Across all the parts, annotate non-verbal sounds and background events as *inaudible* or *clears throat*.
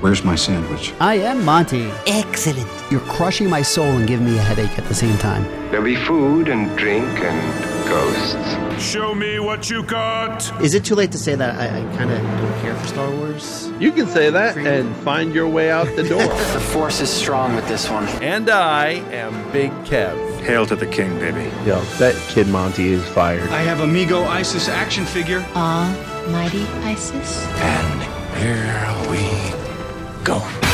Where's my sandwich? I am Monty. Excellent. You're crushing my soul and giving me a headache at the same time. There'll be food and drink and ghosts. Show me what you got. Is it too late to say that I, I kind of don't care for Star Wars? You can say that and find your way out the door. *laughs* the force is strong with this one. And I am Big Kev. Hail to the king, baby. Yo, that kid Monty is fired. I have a Mego Isis action figure. Ah, mighty Isis. And here we go.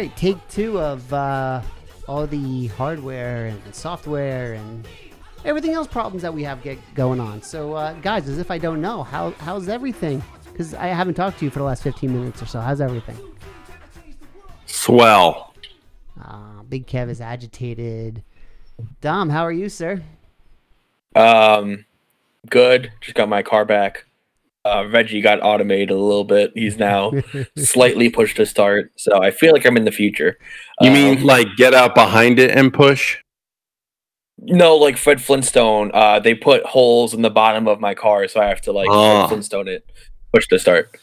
Right, take two of uh, all the hardware and software and everything else problems that we have get going on. So, uh, guys, as if I don't know, how how's everything? Because I haven't talked to you for the last 15 minutes or so. How's everything? Swell. Uh, Big Kev is agitated. Dom, how are you, sir? Um, good. Just got my car back. Uh, Reggie got automated a little bit. He's now *laughs* slightly pushed to start, so I feel like I'm in the future. You Um, mean like get out behind it and push? no, like Fred Flintstone? Uh, they put holes in the bottom of my car, so I have to like Ah. Fred Flintstone it, push to start.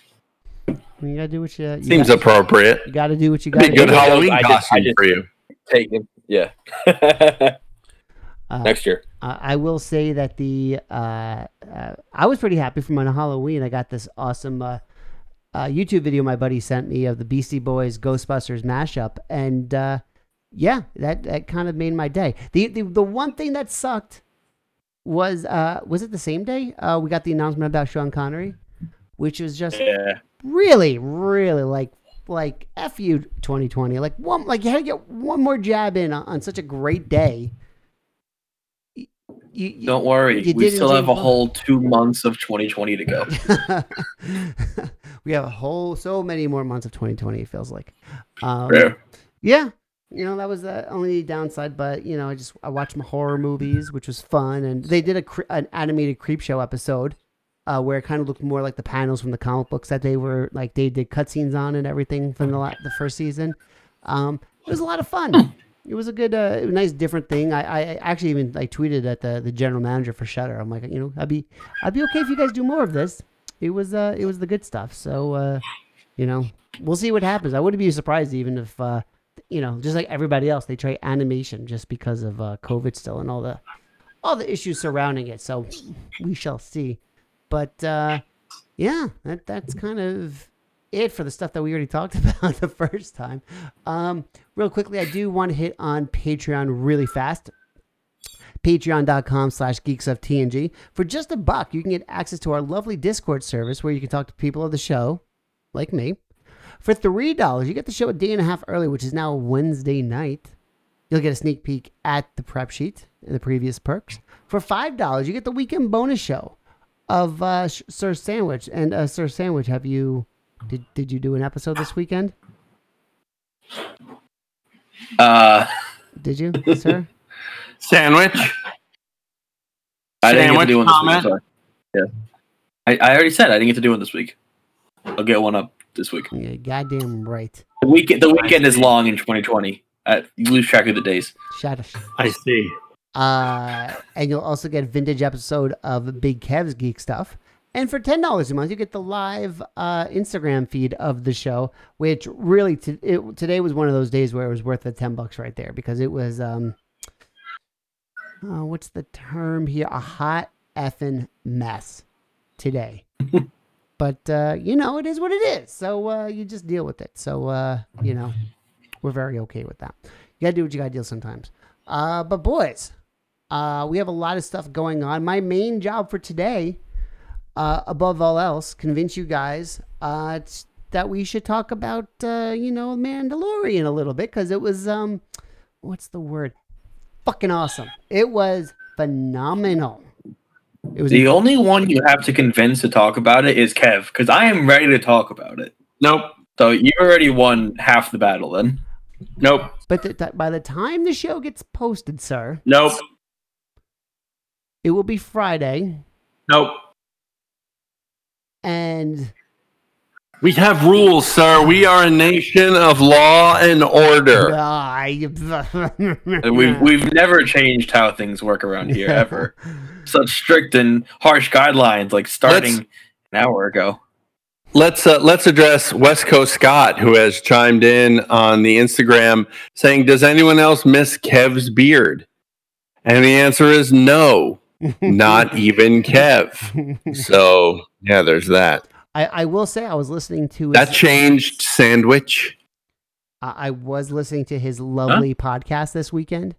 You gotta do what you. you Seems gotta, appropriate. You gotta do what you gotta a good do. Halloween I just- I costume just- for you. Take it, yeah. *laughs* Uh, Next year. Uh, I will say that the uh, uh, I was pretty happy for my Halloween. I got this awesome uh, uh, YouTube video my buddy sent me of the Beastie Boys Ghostbusters mashup, and uh, yeah, that that kind of made my day. The, the the one thing that sucked was uh, was it the same day uh, we got the announcement about Sean Connery, which was just Yeah. really really like like f you 2020 like one like you had to get one more jab in on, on such a great day. You- you- Don't worry, we still have a fun. whole two months of 2020 to go. *laughs* we have a whole so many more months of 2020 it feels like um, Yeah. yeah you know that was the only downside but you know i just i watched my horror movies which was fun and they did a cre- an animated creep show episode uh, where it kind of looked more like the panels from the comic books that they were like they did cutscenes on and everything from the la- the first season um, it was a lot of fun *clears throat* it was a good uh, nice different thing. I, I I actually even like tweeted at the the general manager for Shudder. I'm like you know i'd be i'd be okay if you guys do more of this. It was uh it was the good stuff. So uh you know we'll see what happens. I wouldn't be surprised even if uh you know just like everybody else they try animation just because of uh covid still and all the all the issues surrounding it. So we shall see. But uh yeah that that's kind of it for the stuff that we already talked *laughs* about the first time. Um real quickly i do want to hit on patreon really fast. Patreon.com slash geekstufftng for just a buck you can get access to our lovely discord service where you can talk to people of the show like me. For three dollars you get the show a day and a half early which is now wednesday night. You'll get a sneak peek at the prep sheet and the previous perks. For five dollars you get the weekend bonus show of uh, sir sandwich. And uh, sir sandwich have you did, did you do an episode this weekend Uh, did you sir *laughs* Sandwich. I didn't get to Sandwich do one this comment? week. Sorry. Yeah, I, I already said I didn't get to do one this week. I'll get one up this week. yeah goddamn right The weekend, the weekend is long in 2020. Uh, you lose track of the days. shut up I see. Uh, and you'll also get a vintage episode of Big Kev's Geek Stuff. And for ten dollars a month, you get the live uh, Instagram feed of the show, which really t- it, today was one of those days where it was worth the ten bucks right there because it was um, uh, what's the term here? A hot effing mess today. *laughs* but uh, you know, it is what it is. So uh, you just deal with it. So uh, you know, we're very okay with that. You gotta do what you gotta do sometimes. Uh, but boys, uh, we have a lot of stuff going on. My main job for today, uh, above all else, convince you guys uh, t- that we should talk about uh, you know Mandalorian a little bit because it was um, what's the word? Fucking awesome. It was phenomenal. It was the only one you have to convince to talk about it is Kev, because I am ready to talk about it. Nope. So you already won half the battle then. Nope. But th- th- by the time the show gets posted, sir, Nope. it will be Friday, Nope. And We have rules, sir. We are a nation of law and order. *laughs* Ah, And We've *laughs* we've never changed how things work around here ever. Such strict and harsh guidelines, like starting Let's- an hour ago. Let's uh, let's address West Coast Scott, who has chimed in on the Instagram saying, "Does anyone else miss Kev's beard?" And the answer is no, *laughs* not even Kev. So yeah, there's that. I, I will say I was listening to his, That changed sandwich. I I was listening to his lovely podcast this weekend.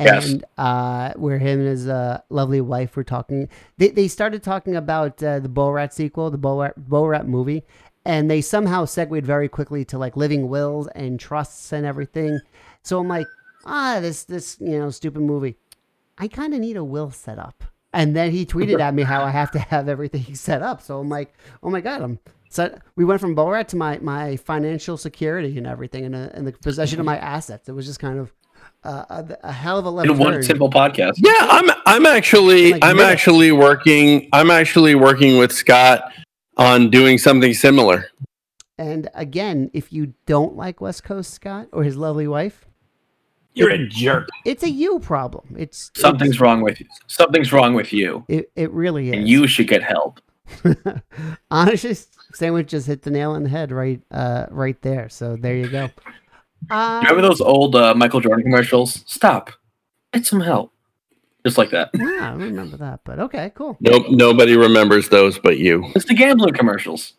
Yes. And uh, where him and his uh, lovely wife were talking, they, they started talking about uh, the Borat sequel, the Borat, Borat movie, and they somehow segued very quickly to like living wills and trusts and everything. So I'm like, ah, this this you know stupid movie. I kind of need a will set up. And then he tweeted at me how I *laughs* have to have everything *laughs* set up. So I'm like, oh my god, I'm so we went from Borat to my my financial security and everything, and, uh, and the possession of my assets. It was just kind of uh, a, a hell of a left In one turn. simple podcast. Yeah, I'm I'm actually Like I'm minutes. actually working I'm actually working with Scott on doing something similar. And again, if you don't like West Coast Scott or his lovely wife, You're a jerk. it's a you problem. It's Something's wrong with you. Something's wrong with you. It, it really is. And you should get help. *laughs* Honestly, sandwich just hit the nail on the head right uh right there. So there you go. Uh, Remember those old uh, Michael Jordan commercials? Stop. Get some help. Just like that. yeah, I remember that, but okay, cool. Nope, nobody remembers those but you. It's the gambling commercials.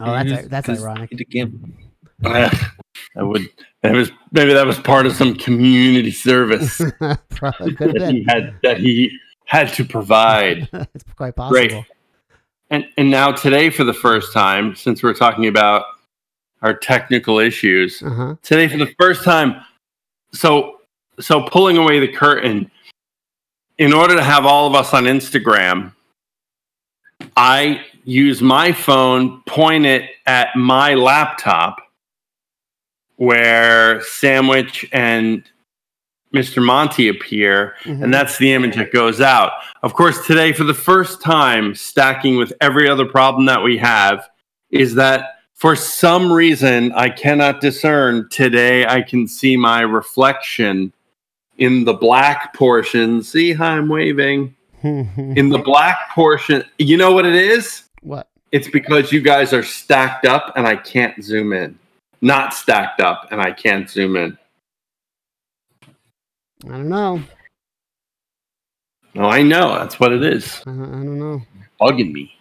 Oh, that's that's ironic. it's a gam- Ah, I would that was maybe that was part of some community service *laughs* Probably that he had that he had to provide. *laughs* it's quite possible. Great. And and now today for the first time, since we're talking about our technical issues, Uh huh. today for the first time, so so pulling away the curtain, in order to have all of us on Instagram, I use my phone, point it at my laptop, where Sandwich and Mr. Monty appear, Mhm. and that's the image that goes out. Of course, today, for the first time, stacking with every other problem that we have, is that for some reason I cannot discern. Today, I can see my reflection in the black portion. See how I'm waving? *laughs* In the black portion. You know what it is? what? It's because you guys are stacked up and I can't zoom in. Not stacked up and I can't zoom in. I don't know. Oh, I know. That's what it is. I don't, I don't know. Bugging me.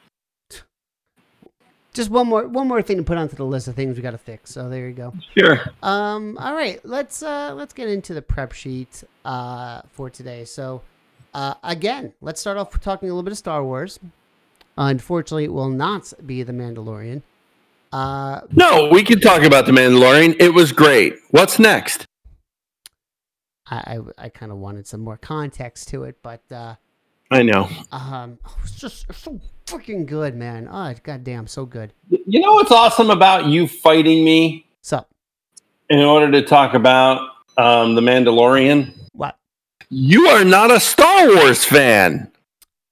Just one more one more thing to put onto the list of things we got to fix. So there you go. Sure. Um. All right. Let's uh let's get into the prep sheet uh for today. So, uh, again, let's start off talking a little bit of Star Wars. Unfortunately, it will not be the Mandalorian. Uh, No, we can talk about The Mandalorian. It was great. What's next? I I, I kind of wanted some more context to it, but uh, I know. um, it's just it's so freaking good, man. Oh, goddamn, so good. You know what's awesome about you fighting me So, in order to talk about um, The Mandalorian? what? You are not a Star Wars fan.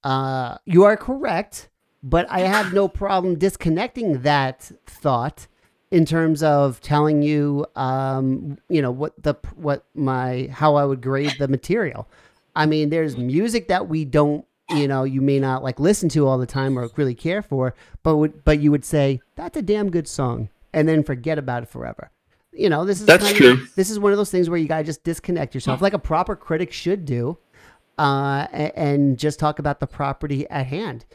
Uh, you are correct, but I have no problem disconnecting that thought in terms of telling you, um, you know, what the what my how I would grade the material. I mean, there's music that we don't, you know, you may not like listen to all the time or really care for, but would, but you would say that's a damn good song, and then forget about it forever. You know, this is That's kind true. This is one of those things where you gotta just disconnect yourself, like a proper critic should do. uh, a- and just talk about the property at hand.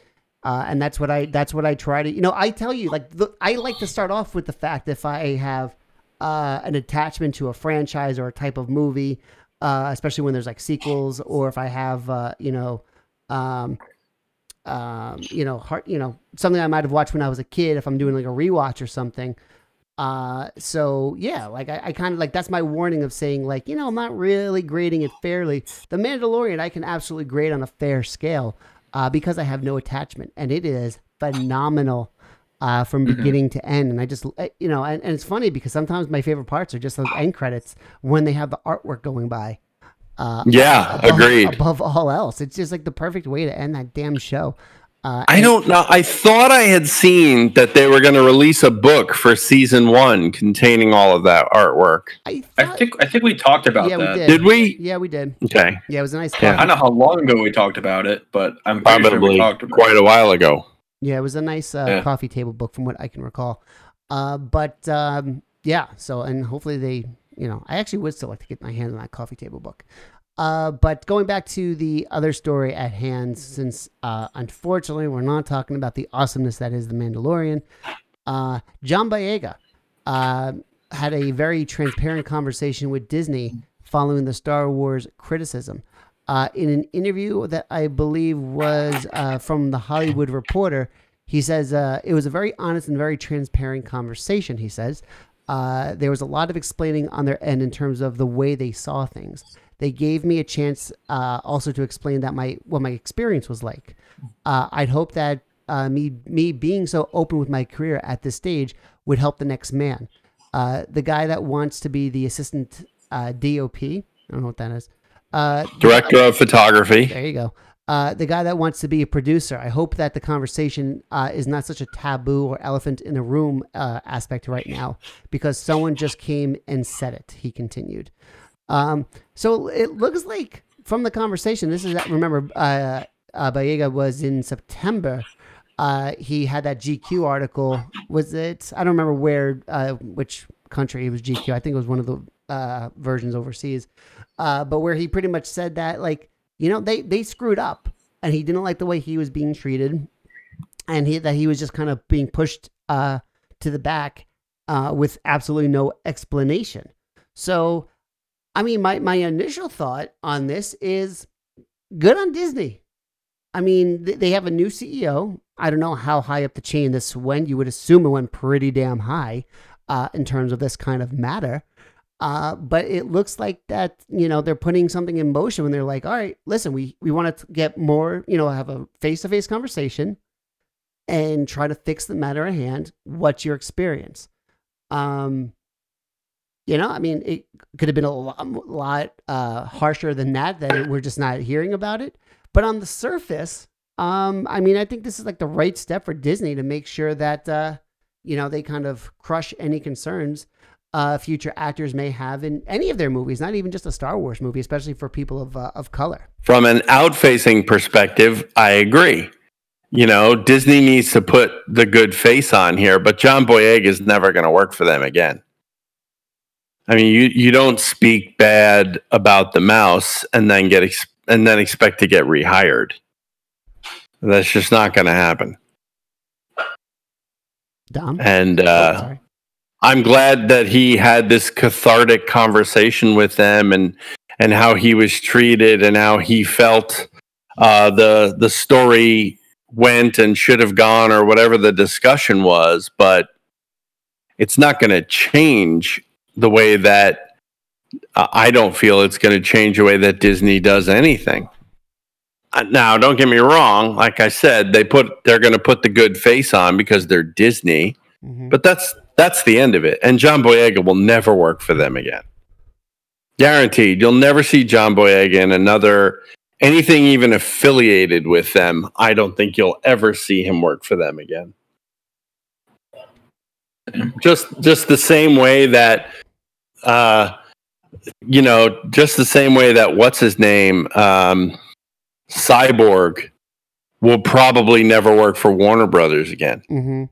Uh, and that's what I that's what I try to you know I tell you like the, I like to start off with the fact if I have uh, an attachment to a franchise or a type of movie, uh, especially when there's like sequels, or if I have uh, you know um, um, you know heart you know something I might have watched when I was a kid if I'm doing like a rewatch or something. Uh, so yeah, like I, I kind of like that's my warning of saying like you know I'm not really grading it fairly. The Mandalorian I can absolutely grade on a fair scale uh, because I have no attachment, and it is phenomenal uh, from Mhm. beginning to end. And I just uh, you know, and, and it's funny because sometimes my favorite parts are just those end credits when they have the artwork going by. Uh, Yeah, above- agreed. Above all else, it's just like the perfect way to end that damn show. Uh, I don't know. I thought I had seen that they were going to release a book for season one containing all of that artwork. I, think I think we talked about yeah, that. we did. Did we? Yeah, we did. Okay. Yeah, it was a nice. Yeah. I don't know how long ago we talked about it, but I'm pretty sure we Probably talked about quite a while ago. Yeah, it was a nice uh, Yeah. coffee table book from what I can recall. Uh, but um, yeah, so and hopefully they, you know, I actually would still like to get my hands on that coffee table book. Uh, but going back to the other story at hand, since uh, unfortunately we're not talking about the awesomeness that is the Mandalorian, uh, John Boyega uh, had a very transparent conversation with Disney following the Star Wars criticism. Uh, in an interview that I believe was from the Hollywood Reporter, he says it was a very honest and very transparent conversation. He says there was a lot of explaining on their end in terms of the way they saw things. They gave me a chance uh, also to explain that my what my experience was like. Uh, I'd hope that uh, me me being so open with my career at this stage would help the next man. Uh, the guy that wants to be the assistant uh, DOP. I don't know what that is. Uh, Director of photography. There you go. Uh, the guy that wants to be a producer. I hope that the conversation uh, is not such a taboo or elephant in the room uh, aspect right now because someone just came and said it. He continued. Um, so it looks like from the conversation, this is remember, uh, uh, was in September. Uh, he had that GQ article. Was it? I don't remember where, uh, which country it was GQ. I think it was one of the uh, versions overseas. Uh, but where he pretty much said that, like, you know, they they screwed up, and he didn't like the way he was being treated, and he that he was just kind of being pushed uh, to the back uh, with absolutely no explanation. So, I mean, my my initial thought on this is good on Disney. I mean, th- they have a new CEO. I don't know how high up the chain this went. You would assume it went pretty damn high uh, in terms of this kind of matter. Uh, but it looks like that you know they're putting something in motion when they're like, all right, listen, we we want to get more, you know, have a face to face conversation and try to fix the matter at hand. What's your experience? Um, you know, I mean, it could have been a lot, lot uh, harsher than that. That we're just not hearing about it. But on the surface, um, I mean, I think this is like the right step for Disney to make sure that uh, you know they kind of crush any concerns uh, future actors may have in any of their movies, not even just a Star Wars movie, especially for people of uh, of color. From an out-facing perspective, I agree. You know, Disney needs to put the good face on here, but John Boyega is never going to work for them again. I mean, you you don't speak bad about the mouse and then get ex- and then expect to get rehired. That's just not going to happen. Dom, And Oh, uh, sorry. I'm glad that he had this cathartic conversation with them and and how he was treated and how he felt uh, the the story went and should have gone or whatever the discussion was. But it's not going to change the way that uh, I don't feel it's going to change the way that Disney does anything. Uh, Now, don't get me wrong. Like I said, they put they're going to put the good face on because they're Disney. But that's that's the end of it. And John Boyega will never work for them again. Guaranteed. You'll never see John Boyega in another anything even affiliated with them. I don't think you'll ever see him work for them again. Just just the same way that uh you know, just the same way that what's his name um Cyborg will probably never work for Warner Brothers again. Mm-hmm.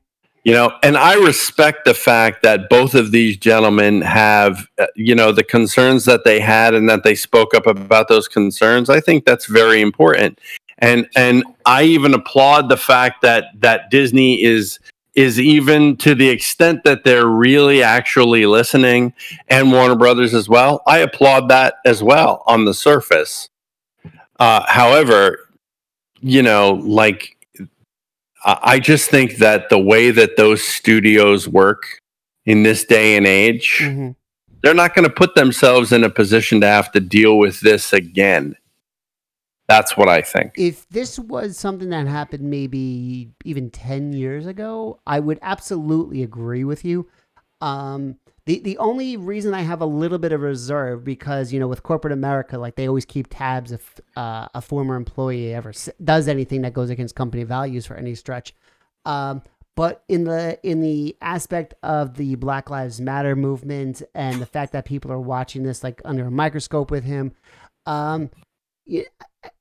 You know, and I respect the fact that both of these gentlemen have, uh, you know, the concerns that they had and that they spoke up about those concerns. I think that's very important. And and I even applaud the fact that that Disney is is even to the extent that they're really actually listening and Warner Brothers as well. I applaud that as well on the surface. Uh, however, you know, like I just think that the way that those studios work in this day and age, Mhm. they're not going to put themselves in a position to have to deal with this again. That's what I think. If this was something that happened maybe even 10 years ago, I would absolutely agree with you. Um, the, the only reason I have a little bit of reserve because, you know, with corporate America, like they always keep tabs if uh, a former employee ever does anything that goes against company values for any stretch. Um, but in the in the aspect of the Black Lives Matter movement and the fact that people are watching this like under a microscope with him, um, yeah,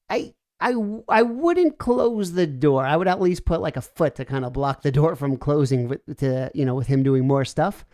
I, I, I wouldn't close the door. I would at least put like a foot to kind of block the door from closing with to you know with him doing more stuff.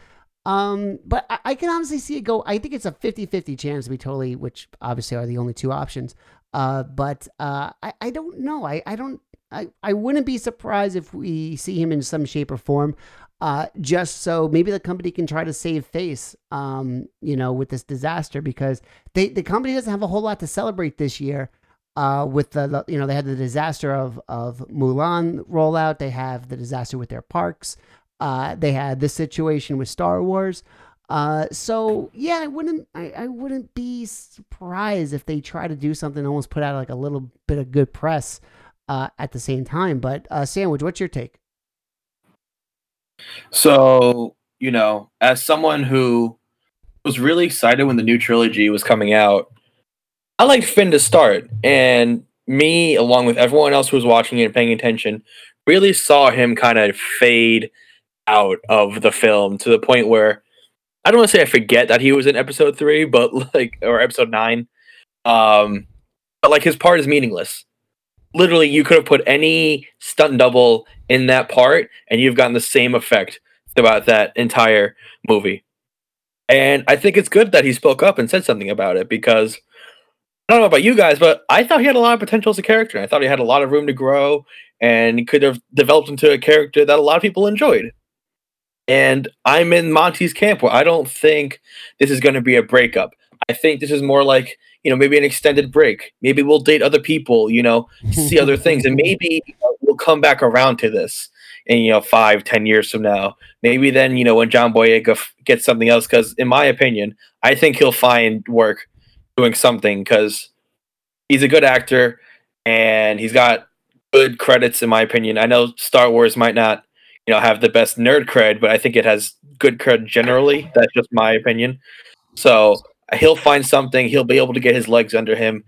Um, but I, I can honestly see it go. I think it's a 50-50 chance to be totally, which obviously are the only two options. Uh, but uh, I, I don't know. I, I don't. I, I wouldn't be surprised if we see him in some shape or form. Uh, just so maybe the company can try to save face, um, you know, with this disaster because they the company doesn't have a whole lot to celebrate this year uh, with the, the- you know they had the disaster of of Mulan rollout. They have the disaster with their parks. Uh, they had this situation with Star Wars. Uh, so yeah, I wouldn't I, I wouldn't be surprised if they try to do something, almost put out like a little bit of good press uh, at the same time. But uh, sandwich, what's your take? So, you know, as someone who was really excited when the new trilogy was coming out, I liked Finn to start. And me, along with everyone else who was watching and paying attention, really saw him kind of fade out of the film to the point where I don't want to say I forget that he was in episode three, but *laughs* like, or episode nine. Um, but like his part is meaningless. Literally, you could have put any stunt double in that part, and you've gotten the same effect throughout that entire movie. And I think it's good that he spoke up and said something about it because I don't know about you guys, but I thought he had a lot of potential as a character. I thought he had a lot of room to grow and could have developed into a character that a lot of people enjoyed. And I'm in Monty's camp where I don't think this is going to be a breakup. I think this is more like, you know, maybe an extended break. Maybe we'll date other people, you know, see other things, and maybe we'll come back around to this in, you know, five, ten years from now. Maybe then, you know, when John Boyega f- gets something else, because in my opinion, I think he'll find work doing something because he's a good actor and he's got good credits in my opinion. I know Star Wars might not, you know, have the best nerd cred, but I think it has good cred generally. That's just my opinion. So he'll find something. He'll be able to get his legs under him.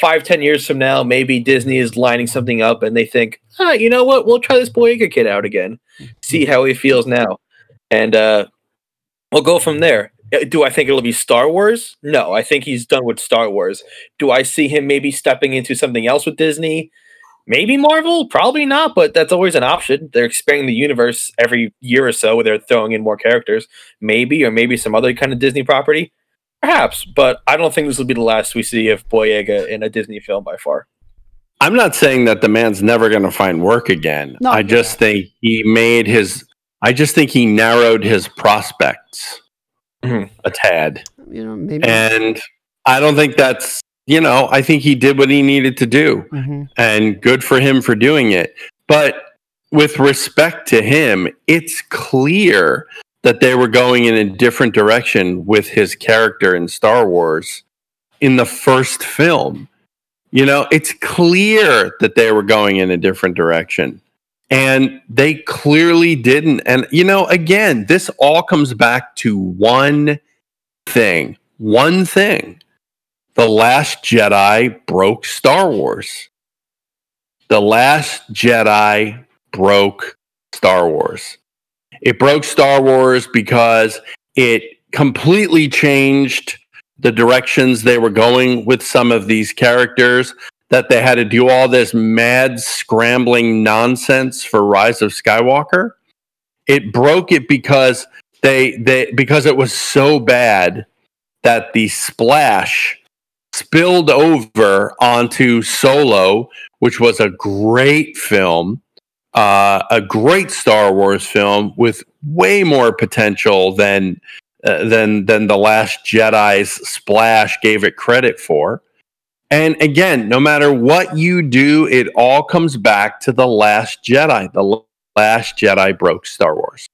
Five, ten years from now, maybe Disney is lining something up, and they think, ah, you know what? We'll try this Boyega kid out again, see how he feels now, and uh, we'll go from there. Uh, Do I think it'll be Star Wars? No, I think he's done with Star Wars. Do I see him maybe stepping into something else with Disney? Maybe Marvel, probably not, but that's always an option. They're expanding the universe every year or so where they're throwing in more characters. Maybe, or maybe some other kind of Disney property. Perhaps, but I don't think this will be the last we see of Boyega in a Disney film by far. I'm not saying that the man's never going to find work again. No, I just think he made his. I just think he narrowed his prospects Mhm. a tad, You know, maybe. and I don't think that's. You know, I think he did what he needed to do, Mhm. and good for him for doing it. But with respect to him, it's clear that they were going in a different direction with his character in Star Wars in the first film. You know, it's clear that they were going in a different direction. And they clearly didn't. And, you know, again, this all comes back to one thing. One thing. The Last Jedi broke Star Wars. The Last Jedi broke Star Wars. It broke Star Wars because it completely changed the directions they were going with some of these characters that they had to do all this mad scrambling nonsense for Rise of Skywalker. it broke it because they they because it was so bad that the splash spilled over onto Solo, which was a great film, uh, a great Star Wars film with way more potential than uh, than than the Last Jedi's splash gave it credit for. And again, no matter what you do, it all comes back to the Last Jedi. The Last Jedi broke Star Wars.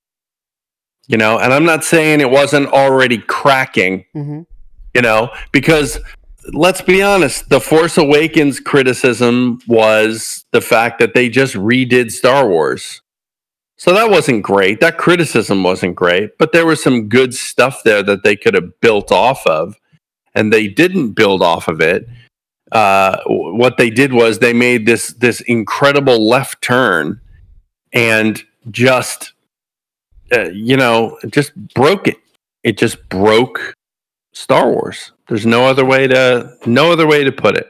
You know, and I'm not saying it wasn't already cracking. Mm-hmm. You know, because let's be honest, the Force Awakens criticism was the fact that they just redid Star Wars. So that wasn't great. That criticism wasn't great, but there was some good stuff there that they could have built off of, and they didn't build off of it. Uh, what they did was they made this this incredible left turn, and just uh, you know just broke it. It just broke Star Wars. There's no other way to no other way to put it.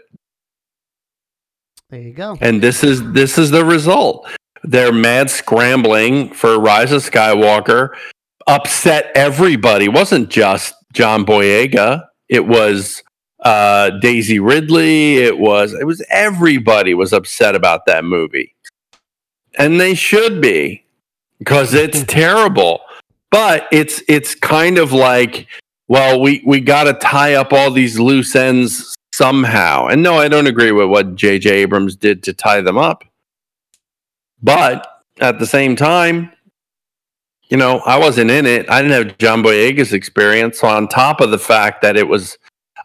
There you go. And this is this is the result. They're mad scrambling for Rise of Skywalker, upset everybody. It wasn't just John Boyega. It was uh, Daisy Ridley. It was it was everybody was upset about that movie, and they should be because it's *laughs* terrible. But it's it's kind of like well, we we got to tie up all these loose ends somehow. And no, I don't agree with what J.J. Abrams did to tie them up. But at the same time, you know, I wasn't in it. I didn't have John Boyega's experience. So on top of the fact that it was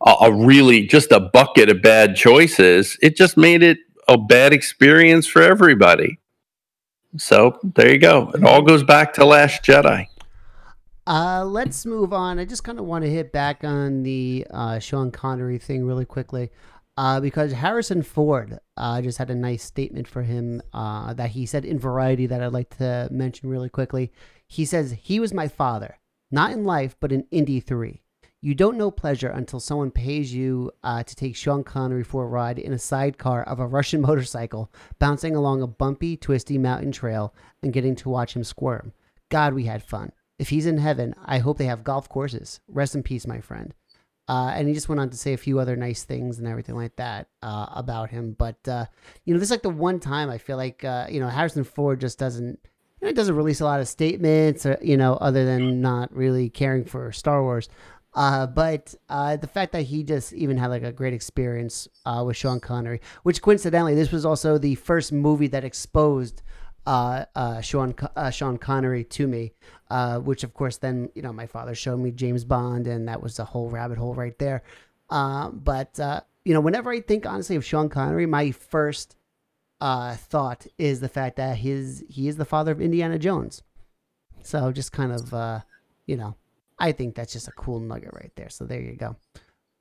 a, a really just a bucket of bad choices, it just made it a bad experience for everybody. So there you go. It all goes back to Last Jedi. Uh, let's move on. I just kind of want to hit back on the uh, Sean Connery thing really quickly. Uh, because Harrison Ford uh, just had a nice statement for him uh, that he said in Variety that I'd like to mention really quickly. He says, He was my father, not in life, but in Indy 3. You don't know pleasure until someone pays you uh, to take Sean Connery for a ride in a sidecar of a Russian *laughs* motorcycle, bouncing along a bumpy, twisty mountain trail and getting to watch him squirm. God, we had fun. If he's in heaven, I hope they have golf courses. Rest in peace, my friend. Uh, and he just went on to say a few other nice things and everything like that uh, about him. But uh, you know, this is like the one time I feel like uh, you know Harrison Ford just doesn't you know, doesn't release a lot of statements, or, you know, other than not really caring for Star Wars. Uh, but uh, the fact that he just even had like a great experience with Sean Connery, which coincidentally, this was also the first movie that exposed uh, uh, Sean uh, Sean Connery to me, uh, which of course then you know my father showed me James Bond, and that was a whole rabbit hole right there. Uh, but uh, you know, whenever I think honestly of Sean Connery, my first uh, thought is the fact that his he is the father of Indiana Jones. So just kind of uh, you know, I think that's just a cool nugget right there. So there you go.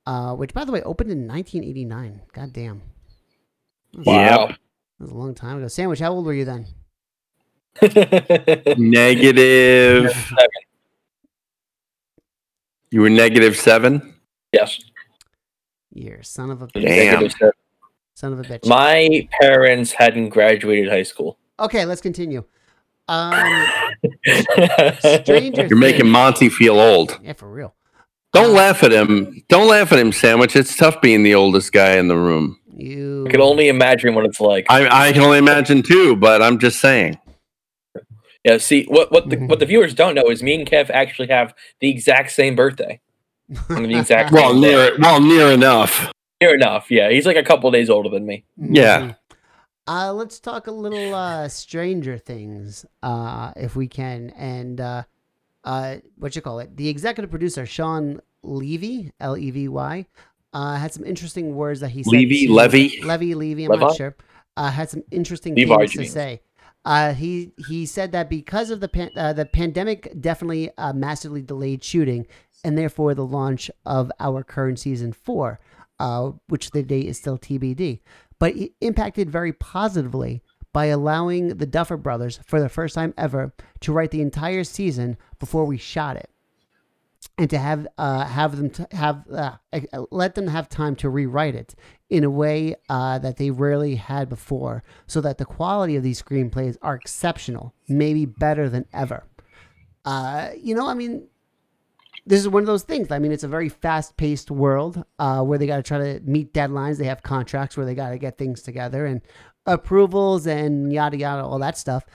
Uh, which by the way opened in 1989. God damn. Wow. That was a long time ago. Sandwich, how old were you then? *laughs* negative. Seven. You were negative seven. Yes. Year, son of a bitch. Damn. Negative seven. Son of a bitch. My parents hadn't graduated high school. Okay, let's continue. Um, *laughs* Stranger You're making Things. Monty feel old. Yeah, for real. Don't laugh at him. Don't laugh at him, Sandwich. It's tough being the oldest guy in the room. You. I can only imagine what it's like. I, I can only imagine too, but I'm just saying. Yeah, see what what the what the *laughs* viewers don't know is me and Kev actually have the exact same birthday. *laughs* On the exact Well, same day. near well, near enough. Near enough, yeah. He's like a couple days older than me. Yeah. Uh, let's talk a little uh, Stranger Things, uh, if we can. And uh, uh, what you call it? The executive producer Shawn Levy, L E V Y, uh, had some interesting words that he said. Levy? to- Levy? Levy, Levy. I'm not sure. Uh, had some interesting Levi, things to mean. say. Uh, he he said that because of the pan- uh, the pandemic definitely uh, massively delayed shooting, and therefore the launch of our current season four, uh, which the date is still TBD, but it impacted very positively by allowing the Duffer Brothers, for the first time ever, to write the entire season before we shot it, and to have uh, have them to have uh, let them have time to rewrite it in a way uh, that they rarely had before, so that the quality of these screenplays are exceptional, maybe better than ever. uh, you know, I mean, this is one of those things. I mean, it's a very fast paced world uh, where they got to try to meet deadlines. They have contracts where they got to get things together and approvals and yada yada, all that stuff.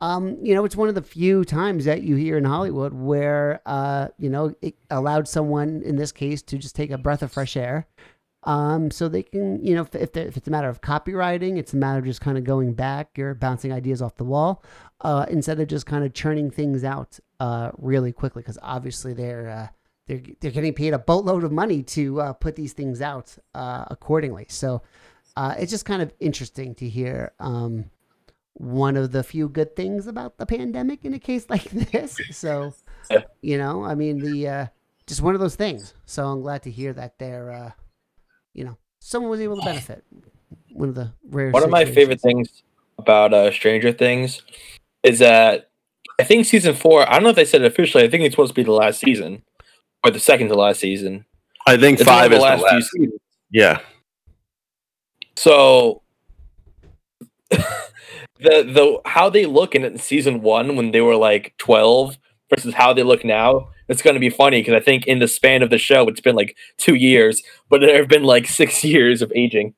Um, you know, it's one of the few times that you hear in Hollywood where, uh, you know, it allowed someone in this case to just take a breath of fresh air. Um, so they can, you know, if, if, it's a matter of copywriting, it's a matter of just kind of going back, you're bouncing ideas off the wall, uh, instead of just kind of churning things out, uh, really quickly. Cause obviously they're, uh, they're, they're getting paid a boatload of money to, uh, put these things out, uh, accordingly. So, uh, it's just kind of interesting to hear, um, one of the few good things about the pandemic in a case *laughs* like this. So, you know, I mean, the uh, just one of those things. So I'm glad to hear that they're, uh, you know, someone was able to benefit. One of the rare. One of my favorite things about uh, Stranger Things is that I think season four. I don't know if they said it officially. I think it's supposed to be the last season or the second to last season. I think It's five of is the few last. seasons. Yeah. So *laughs* the the how they look in it in season one when they were like twelve versus how they look now, it's going to be funny because I think in the span of the show it's been like two years, but there have been like *laughs* six years of aging.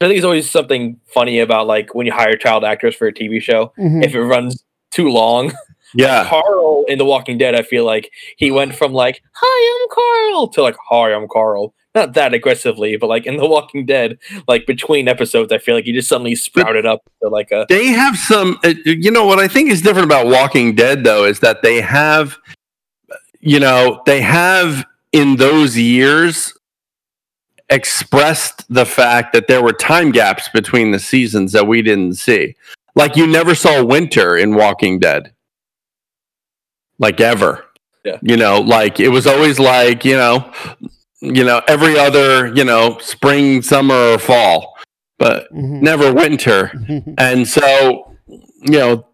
I think it's always something funny about like when you hire child actors for a TV show. Mhm. If it runs too long, *laughs* Yeah. Carl in The Walking Dead, I feel like he went from like "Hi, I'm Carl" to like "Hi, I'm Carl." Not that aggressively, but like in The Walking Dead, like between episodes, I feel like he just suddenly sprouted up to like a They have some, uh, you know, what I think is different about Walking Dead, though, is that they have, you know, they have in those years expressed the fact that there were time gaps between the seasons that we didn't see. Like you never saw winter in Walking Dead, like ever. Yeah. You know, like it was always like, you know, you know, every other, you know, spring, summer, or fall, but Mhm. never winter. *laughs* And so, you know,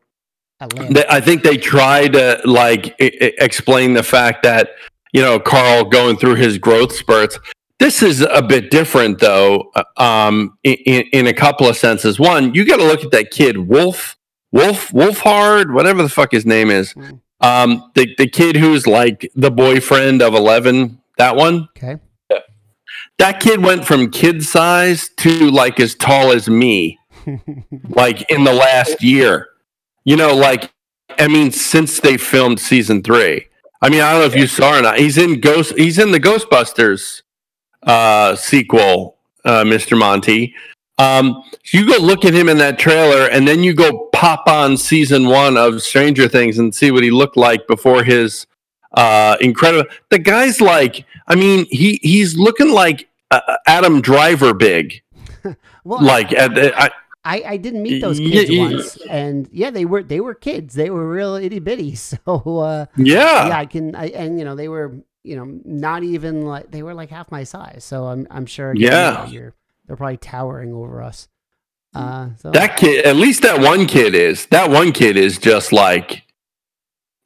Atlanta. they, I think they try to like I- I- explain the fact that you know Carl going through his growth spurts. This is a bit different, though, uh, um, in, in, in a couple of senses. One, you got to look at that kid, Wolf, Wolf, Wolfhard, whatever the fuck his name is. Mm. Um, the the kid who's like the boyfriend of Eleven. That one. Okay. That kid went from kid size to like as tall as me, *laughs* like in the last year. You know, like I mean, since they filmed season three. I mean, I don't know if you saw or not. He's in Ghost. He's in the Ghostbusters uh, sequel, uh, Mr. Monty. Um, you go look at him in that trailer, and then you go pop on season one of Stranger Things and see what he looked like before his uh, incredible. The guy's like, I mean, he he's looking like uh, Adam Driver big. *laughs* Well, like, at I, I, I didn't meet those kids y- once, and yeah, they were they were kids. They were real itty bitty. *laughs* So uh, Yeah. yeah, I can. I and you know they were you know not even like they were like half my size. So I'm I'm sure. again, Yeah. you know, they're probably towering over us. Uh, so that kid, at least that one kid is. That one kid is just like,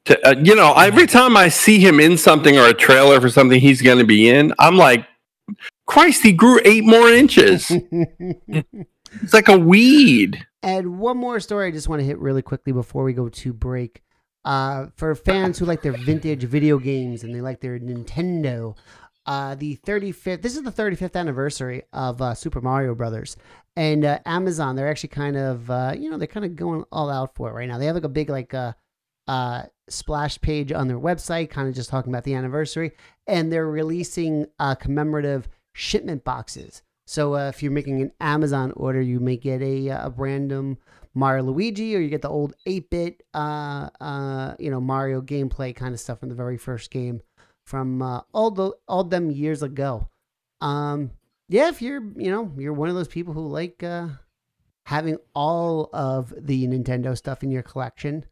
to, uh, you know, every time I see him in something or a trailer for something he's going to be in, I'm like, Christ, he grew eight more inches. *laughs* it's like a weed. And one more story I just want to hit really quickly before we go to break. Uh, for fans who like their vintage video games and they like their Nintendo, uh, the 35th, this is the 35th anniversary of uh, Super Mario Brothers. And uh, Amazon, they're actually kind of, uh, you know, they're kind of going all out for it right now. They have like a big, like, uh, uh, splash page on their website, kind of just talking about the anniversary. And they're releasing uh, commemorative shipment boxes. So uh, if you're making an Amazon order, you may get a, uh, a random Mario Luigi, or you get the old 8-bit, uh, uh, you know, Mario gameplay kind of stuff from the very first game from uh, all the all them years ago. Um, yeah, if you're, you know, you're one of those people who like uh, having all of the Nintendo stuff in your collection,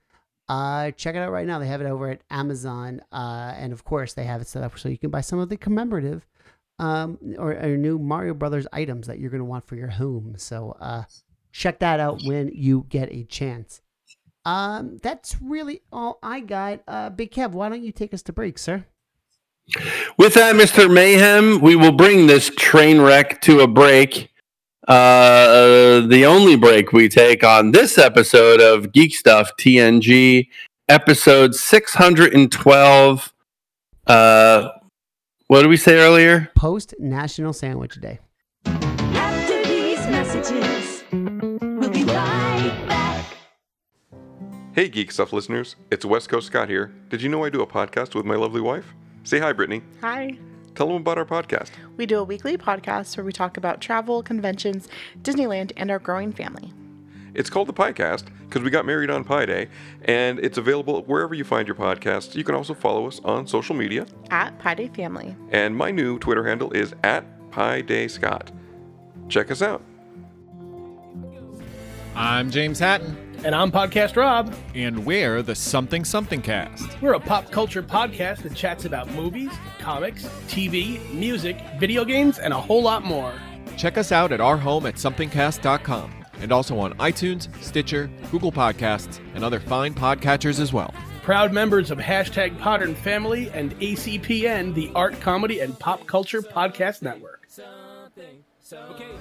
uh, check it out right now. They have it over at Amazon, uh, and of course, they have it set up so you can buy some of the commemorative um, or, or new Mario Brothers items that you're going to want for your home. So uh, check that out when you get a chance. Um, that's really all I got. Uh, Big Kev, why don't you take us to break, sir? With that, Mr. Mayhem, we will bring this train wreck to a break. Uh, the only break we take on this episode of Geek Stuff TNG. episode 612. Uh, what did we say earlier? Post National Sandwich Day. After these messages, we'll be right back. Hey, Geek Stuff listeners, it's West Coast Scott here. Did you know I do a podcast with my lovely wife? Say hi, Brittany. Hi. Tell them about our podcast. We do a weekly podcast where we talk about travel, conventions, Disneyland, and our growing family. It's called the Piecast because we got married on Pi Day, and it's available wherever you find your podcasts. You can also follow us on social media. At Pi Day Family. And my new Twitter handle is at Pi Day Scott. Check us out. I'm James Hatton. And I'm Podcast Rob. And we're the Something Something Cast. We're a pop culture podcast that chats about movies, comics, TV, music, video games, and a whole lot more. Check us out at our home at somethingcast.com and also on iTunes, Stitcher, Google Podcasts, and other fine podcatchers as well. Proud members of hashtag Podern Family and ACPN, the Art, Comedy, and Pop Culture Podcast Network.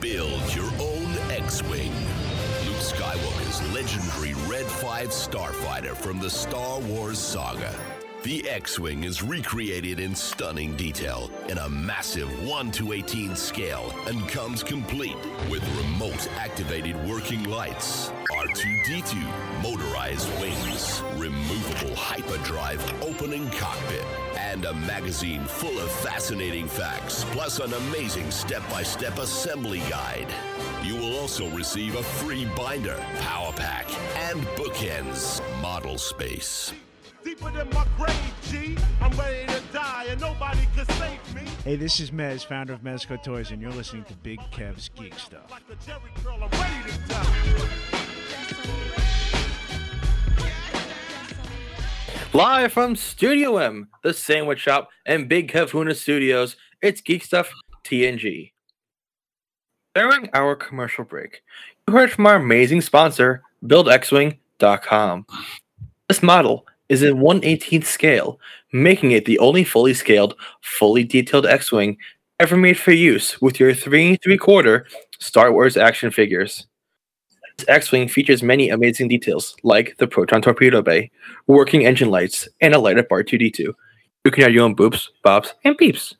Build your own X-Wing. Luke Skywalker's legendary Red 5 starfighter from the Star Wars saga. The X-Wing is recreated in stunning detail in a massive 1 to 18 scale and comes complete with remote activated working lights, R2-D2, motorized wings, removable hyperdrive opening cockpit, and a magazine full of fascinating facts, plus an amazing step-by-step assembly guide. You will also receive a free binder, power pack, and bookends model space. Deeper than my grave, G. I'm ready to die, and nobody can save me. Hey, this is Mez, founder of Mezco Toys, and you're listening to Big Kev's Geek Stuff. Like a Jerry curl, I'm ready to die. Live from Studio M, the Sandwich Shop, and Big Kavuna Studios, it's Geek Stuff TNG. During our commercial break, you heard from our amazing sponsor, BuildXWing.com. This model is in 118th scale, making it the only fully scaled, fully detailed X-Wing ever made for use with your 3 3 quarter Star Wars action figures. This X-Wing features many amazing details, like the proton torpedo bay, working engine lights, and a light up R2D2. You can add your own boops, bops, and peeps.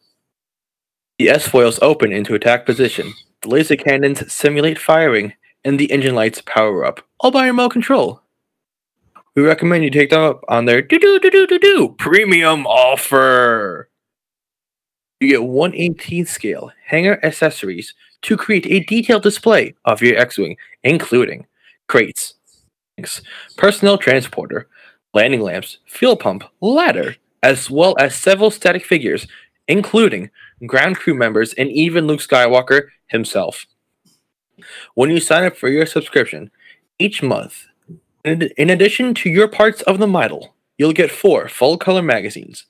The S-foils open into attack position, the laser cannons simulate firing, and the engine lights power up, all by remote control. We recommend you take them up on their do do do do do do premium offer. You get 118th scale hangar accessories to create a detailed display of your X-Wing, including crates, personnel transporter, landing lamps, fuel pump, ladder, as well as several static figures, including ground crew members and even Luke Skywalker himself. When you sign up for your subscription, each month, in addition to your parts of the model, you'll get four full color magazines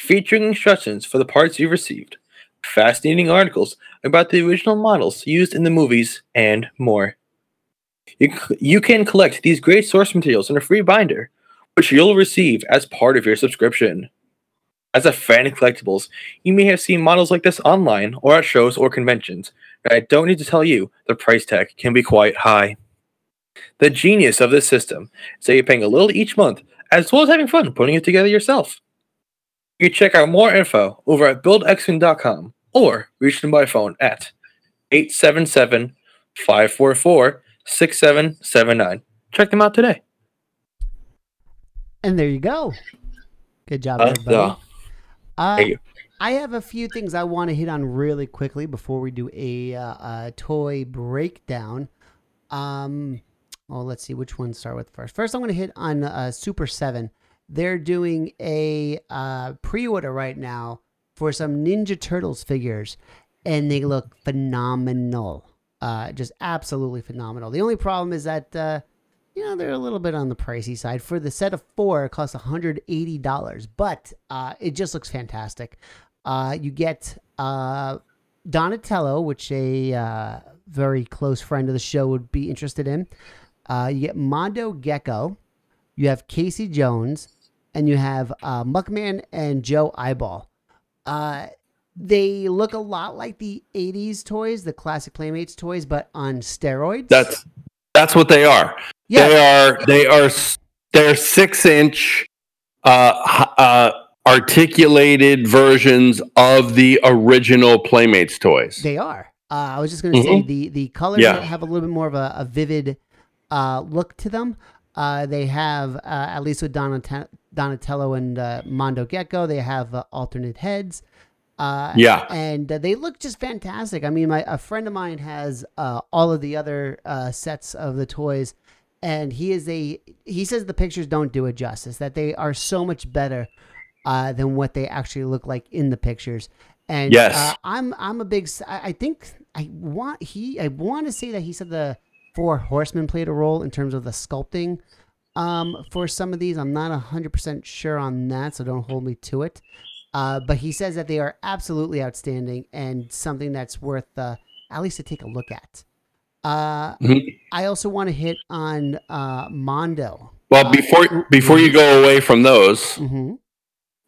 featuring instructions for the parts you've received, fascinating articles about the original models used in the movies, and more. You, you can collect these great source materials in a free binder, which you'll receive as part of your subscription. As a fan of collectibles, you may have seen models like this online or at shows or conventions, I don't need to tell you the price tag can be quite high. The genius of this system is that you're paying a little each month, as well as having fun putting it together yourself. You can check out more info over at buildxwing.com or reach them by phone at 877 544 6779. Check them out today. And there you go. Good job, Uh, everybody. yeah. Uh, Thank you. I have a few things I want to hit on really quickly before we do a, uh, a toy breakdown. Um, well, let's see which one start with first. First, I'm going to hit on uh, Super 7. They're doing a uh, pre order right now for some Ninja Turtles figures, and they look phenomenal. Uh, just absolutely phenomenal. The only problem is that, uh, you know, they're a little bit on the pricey side. For the set of four, it costs $180, but uh, it just looks fantastic. Uh, you get uh, Donatello, which a uh, very close friend of the show would be interested in. Uh, you get Mondo Gecko, you have Casey Jones, and you have uh, Muckman and Joe Eyeball. Uh, they look a lot like the 80s toys, the classic Playmates toys, but on steroids. That's that's what they are. Yeah. They are they are they're six inch uh, uh, articulated versions of the original Playmates toys. They are. Uh, I was just going to say Mhm. the the colors Yeah. have a little bit more of a, a vivid uh, look to them. Uh, they have uh, at least with Donat- Donatello and uh, Mondo Gecko, they have uh, alternate heads. Uh, Yeah. and uh, they look just fantastic. I mean, my a friend of mine has uh, all of the other uh, sets of the toys, and he is a he says the pictures don't do it justice. That they are so much better uh, than what they actually look like in the pictures. And Yes. uh, I'm I'm a big. I think I want he. I want to say that he said the four horsemen played a role in terms of the sculpting um, for some of these. I'm not hundred percent sure on that, so don't hold me to it. Uh, but he says that they are absolutely outstanding and something that's worth uh, at least to take a look at. Uh, Mhm. I also want to hit on uh, Mondo. Well, before before you go away from those, Mhm.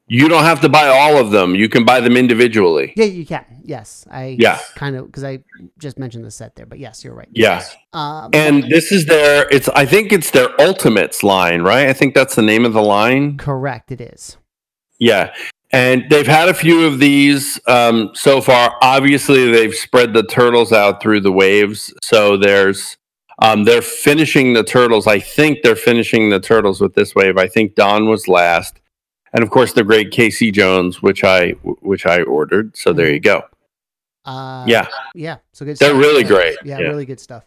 you don't have to buy all of them. You can buy them individually. Yeah, you can. Yes, I Yeah. kind of because I just mentioned the set there, but yes, you're right. Yeah. Um, And this is their it's I think it's their Ultimates line, right? I think that's the name of the line. correct, it is. Yeah. And they've had a few of these um, so far. Obviously, they've spread the turtles out through the waves. So there's, um, they're finishing the turtles. I think they're finishing the turtles with this wave. I think Don was last, and of course the great Casey Jones, which I which I ordered. So there you go. Uh, Yeah. yeah. So good. They're stuff. really Yeah, great. Yeah, Yeah. really good stuff.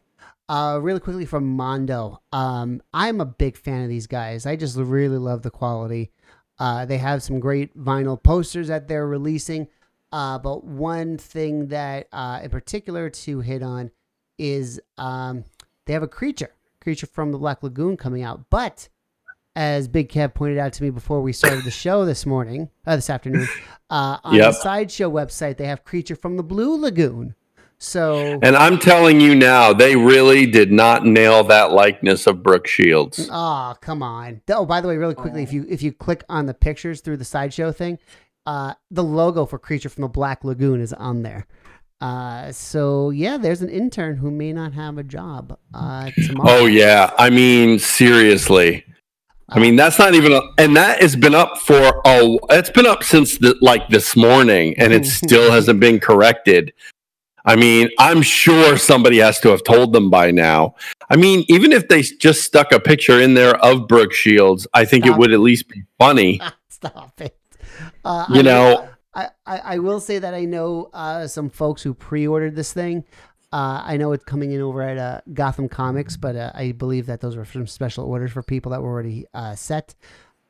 Uh, really quickly from Mondo. Um, I'm a big fan of these guys. I just really love the quality. Uh, they have some great vinyl posters that they're releasing. Uh, but one thing that, uh, in particular, to hit on is um, they have a creature, creature from the Black Lagoon coming out. But as Big Kev pointed out to me before we started the show this morning, uh, this afternoon, uh, on Yep. the sideshow website, they have creature from the Blue Lagoon. So, And I'm telling you now, they really did not nail that likeness of Brooke Shields. oh come on! Oh, by the way, really quickly, if you if you click on the pictures through the sideshow thing, uh, the logo for creature from the Black Lagoon is on there. Uh, so yeah, there's an intern who may not have a job uh, tomorrow. Oh yeah, I mean seriously. I mean that's not even a, and that has been up for oh it's been up since the, like this morning and it *laughs* still hasn't been corrected. I mean, I'm sure somebody has to have told them by now. I mean, even if they just stuck a picture in there of Brooke Shields, I think it Stop. would at least be funny. *laughs* Stop it. Uh, You I know- I, I, I will say that I know uh, some folks who pre-ordered this thing. Uh, I know it's coming in over at uh, Gotham Comics, but uh, I believe that those were some special orders for people that were already uh, set.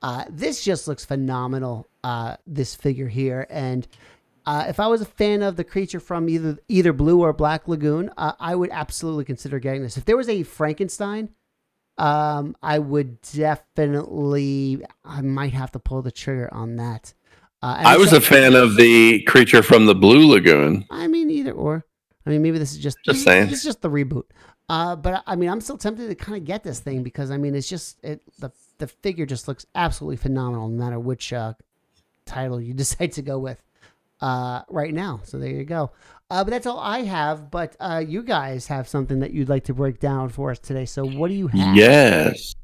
Uh, this just looks phenomenal. Uh, this figure here, and uh, if I was a fan of the creature from either either Blue or Black Lagoon, uh, I would absolutely consider getting this. If there was a Frankenstein, um, I would definitely. I might have to pull the trigger on that. Uh, I it's was a fan of the creature from the Blue Lagoon. I mean, either or. I mean, maybe this is just Just saying. Is just the reboot. Uh, but I mean, I'm still tempted to kind of get this thing because I mean, it's just it the the figure just looks absolutely phenomenal, no matter which uh, title you *laughs* decide to go with uh, right now. So there you go. Uh, but that's all I have. But uh, you guys have something that you'd like to break down for us today. So what do you have? Yes.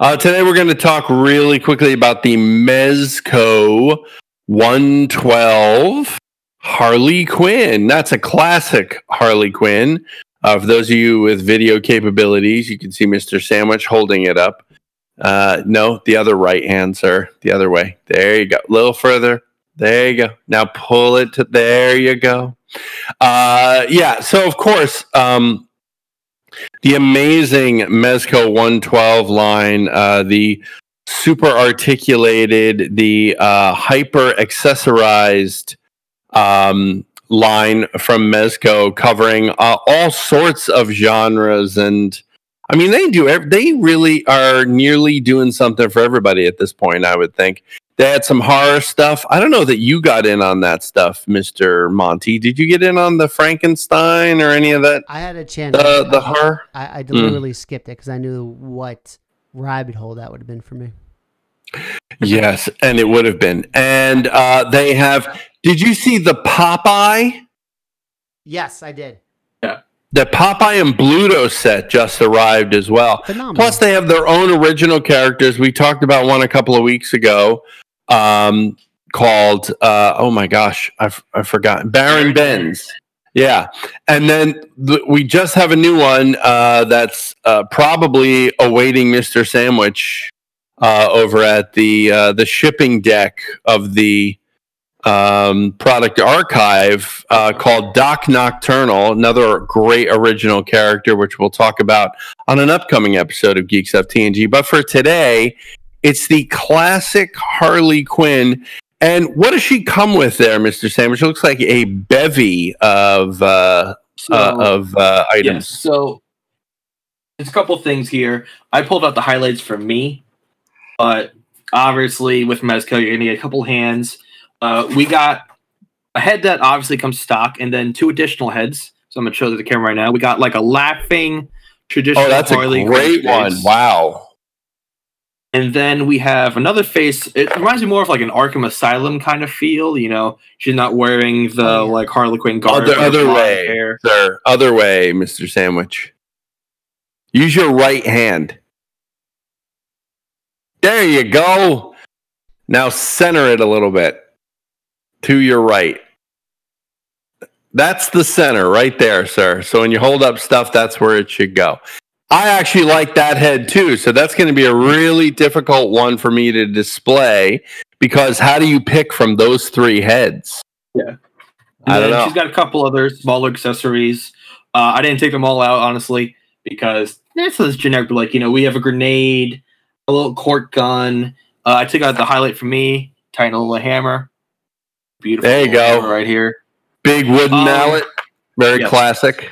Uh, today we're going to talk really quickly about the Mezco 112 Harley Quinn. That's a classic Harley Quinn. Uh, for those of you with video capabilities, you can see Mr. Sandwich holding it up. Uh, no, the other right hand, sir. The other way. There you go. A little further. There you go. Now pull it to there you go. Uh, yeah. So of course, um, the amazing Mezco 112 line, uh, the super articulated, the uh, hyper accessorized um, line from Mezco, covering uh, all sorts of genres and. I mean, they do. They really are nearly doing something for everybody at this point. I would think they had some horror stuff. I don't know that you got in on that stuff, Mister Monty. Did you get in on the Frankenstein or any of that? I had a chance. The I- the horror. I, I deliberately skipped it because I knew what rabbit hole that would have been for me. Yes, and it would have been. And uh, they have. Did you see the Popeye? Yes, I did. Yeah. The Popeye and Bluto set just arrived as well. Phenomenal. Plus, they have their own original characters. We talked about one a couple of weeks ago um, called, uh, oh my gosh, I've, I've forgotten. Baron Bends. Yeah. And then th- we just have a new one uh, that's uh, probably awaiting Mr. Sandwich uh, over at the uh, the shipping deck of the um, product archive uh, called Doc Nocturnal, another great original character, which we'll talk about on an upcoming episode of Geeks Stuff TNG. But for today, it's the classic Harley Quinn. And what does she come with there, Mr. Sandwich? It looks like a bevy of uh, uh, of uh, items. Yes, so there's a couple things here. I pulled out the highlights for me, but obviously with Mezco, you're gonna need a couple hands. Uh, we got a head that obviously comes stock, and then two additional heads. So I'm gonna show to the camera right now. We got like a laughing traditional Oh, that's a Harley great one. Wow. And then we have another face. It reminds me more of like an Arkham Asylum kind of feel. You know, she's not wearing the oh, like Harley Quinn garb. Other, other way, hair. sir. Other way, Mr. Sandwich. Use your right hand. There you go. Now center it a little bit to your right. That's the center right there, sir. So when you hold up stuff, that's where it should go. I actually like that head too. So that's going to be a really difficult one for me to display because how do you pick from those three heads? Yeah. I don't know. She's got a couple other smaller accessories. Uh, I didn't take them all out, honestly, because this is generic. But like, you know, we have a grenade, a little cork gun. Uh, I took out the highlight for me, tiny little hammer. Beautiful. There you go. right here. Big wooden Um, mallet. Very yes. classic.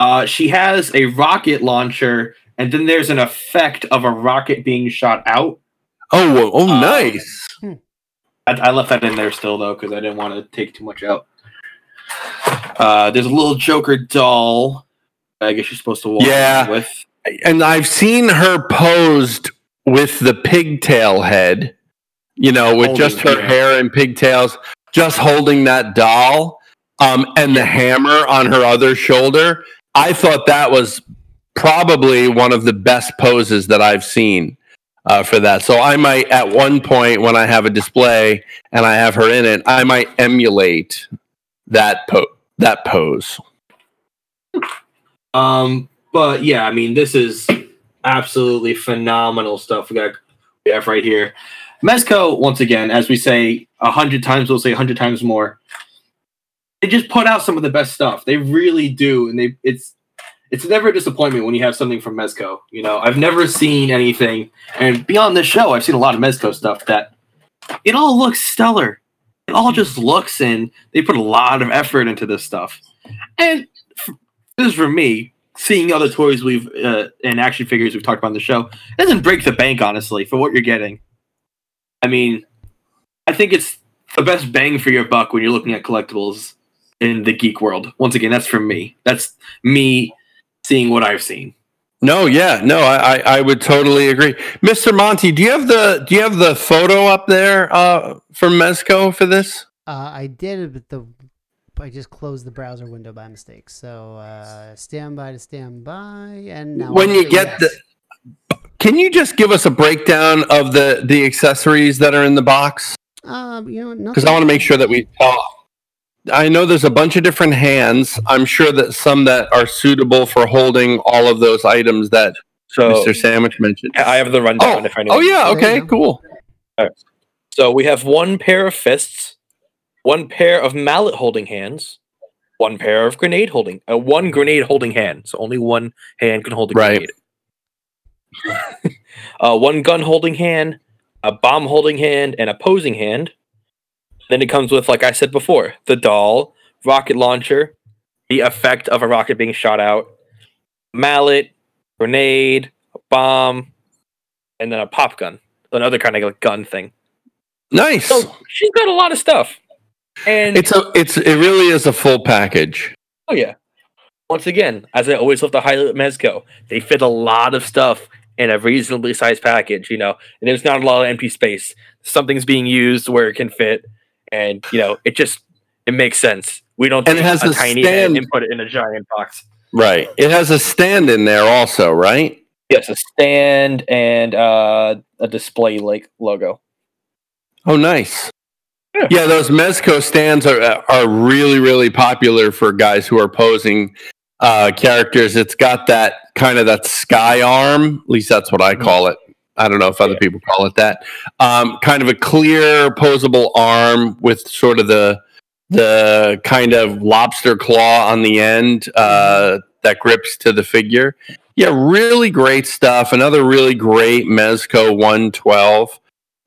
Uh, she has a rocket launcher, and then there's an effect of a rocket being shot out. Oh, oh, Um, nice. I, I left that in there still though because I didn't want to take too much out. Uh, there's a little Joker doll. I guess you're supposed to walk Yeah. with. And I've seen her posed with the pigtail head, you know, with just her Holding- yeah. hair and pigtails, just holding that doll um, and the hammer on her other shoulder. I thought that was probably one of the best poses that I've seen uh, for that. So I might, at one point, when I have a display and I have her in it, I might emulate that po- that pose. Um, but yeah, I mean, this is absolutely phenomenal stuff we got we have right here. Mezco, once again, as we say a hundred times, we'll say a hundred times more. They just put out some of the best stuff. They really do, and they it's it's never a disappointment when you have something from Mezco. You know, I've never seen anything, and beyond this show, I've seen a lot of Mezco stuff that it all looks stellar. It all just looks, and they put a lot of effort into this stuff. And f- this is for me seeing other toys we've uh, and action figures we've talked about on the show. Doesn't break the bank, honestly, for what you're getting. I mean, I think it's the best bang for your buck when you're looking at collectibles in the geek world. Once again, that's from me. That's me seeing what I've seen. No, yeah, no, I, I, I would totally agree, Mr. Monty. Do you have the do you have the photo up there uh, from Mezco for this? Uh, I did, but the I just closed the browser window by mistake. So uh, stand by to stand by, and now when I you get yes. the, can you just give us a breakdown of the the accessories that are in the box? um, you know, Because I want to make sure that we. Uh, I know there's a bunch of different hands. I'm sure that some that are suitable for holding all of those items that So- Mr. Sandwich mentioned. I have the rundown. Oh, if anyone oh yeah, to- okay, cool. All right. So we have one pair of fists, one pair of mallet holding hands, one pair of grenade holding, uh, one grenade holding hand. So only one hand can hold a Right. grenade. *laughs* uh, one gun holding hand, a bomb holding hand, and a posing hand. Then it comes with, like I said before, the doll, rocket launcher, the effect of a rocket being shot out, mallet, grenade, bomb, and then a pop gun, another kind of like gun thing. Nice. So she's got a lot of stuff. And It's a it's it really is a full package. oh yeah. Once again, as I always love to highlight Mezco, they fit a lot of stuff in a reasonably sized package, you know, and there's not a lot of empty space. Something's being used where it can fit, and you know, it just it makes sense. We don't And it has a a tiny stand- head and put it in a giant box. Right. It has a stand in there also, right? Yes, a stand and uh, a display like logo. Oh, nice. Yeah, those Mezco stands are are really really popular for guys who are posing uh, characters. It's got that kind of that sky arm. At least that's what I call it. I don't know if other people call it that. Um, kind of a clear posable arm with sort of the the kind of lobster claw on the end uh, that grips to the figure. Yeah, really great stuff. Another really great Mezco 112